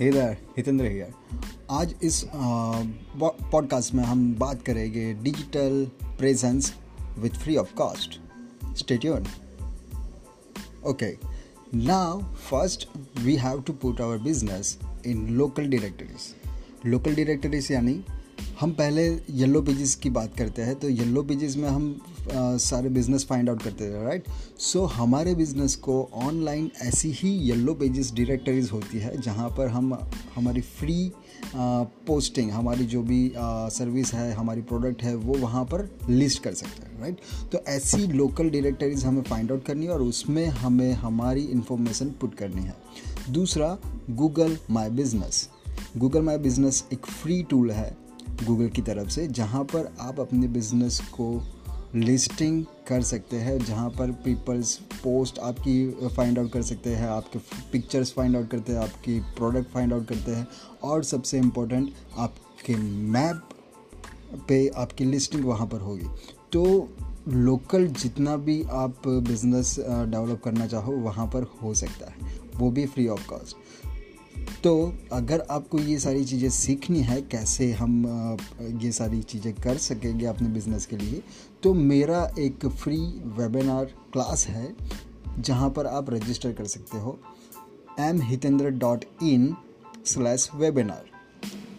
हे दर Hitendra hair आज इस podcast में हम बात करेंगे digital presence with free of cost stay tuned okay now first we have to put our business in local directories local directories यानी हम पहले येलो पेजेस की बात करते हैं तो येलो पेजेस में हम आ, सारे बिज़नेस फाइंड आउट करते थे राइट सो so, हमारे बिज़नेस को ऑनलाइन ऐसी ही येलो पेजेस डायरेक्टरीज होती है जहाँ पर हम हमारी फ्री आ, पोस्टिंग हमारी जो भी आ, सर्विस है हमारी प्रोडक्ट है वो वहाँ पर लिस्ट कर सकते हैं राइट तो ऐसी लोकल डायरेक्टरीज हमें फाइंड आउट करनी है और उसमें हमें हमारी इंफॉर्मेशन पुट करनी है। दूसरा Google my business Google my business एक फ्री टूल है गूगल की तरफ़ से, जहाँ पर आप अपने बिज़नेस को लिस्टिंग कर सकते हैं, जहाँ पर पीपल्स पोस्ट आपकी फाइंड आउट कर सकते हैं, आपके पिक्चर्स फाइंड आउट करते हैं, आपकी प्रोडक्ट फाइंड आउट करते हैं, और सबसे इम्पोर्टेंट आपके मैप पे आपकी लिस्टिंग वहाँ पर होगी। तो लोकल जितना भी आप बिज़नेस डेवलप करना चाहो, वहाँ पर हो सकता है। वो भी फ्री ऑफ़ कॉस्ट तो अगर आपको ये सारी चीज़ें सीखनी है, कैसे हम ये सारी चीज़ें कर सकेंगे अपने बिज़नेस के लिए तो मेरा एक फ्री वेबिनार क्लास है, जहाँ पर आप रजिस्टर कर सकते हो M Hitendra dot in slash webinar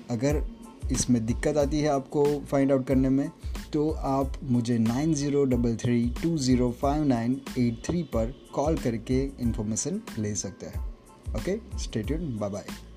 अगर इसमें दिक्कत आती है आपको फाइंड आउट करने में तो आप मुझे nine zero double three two zero five nine eight three पर कॉल करके इन्फॉर्मेशन ले सकते हैं। Okay, stay tuned. Bye bye.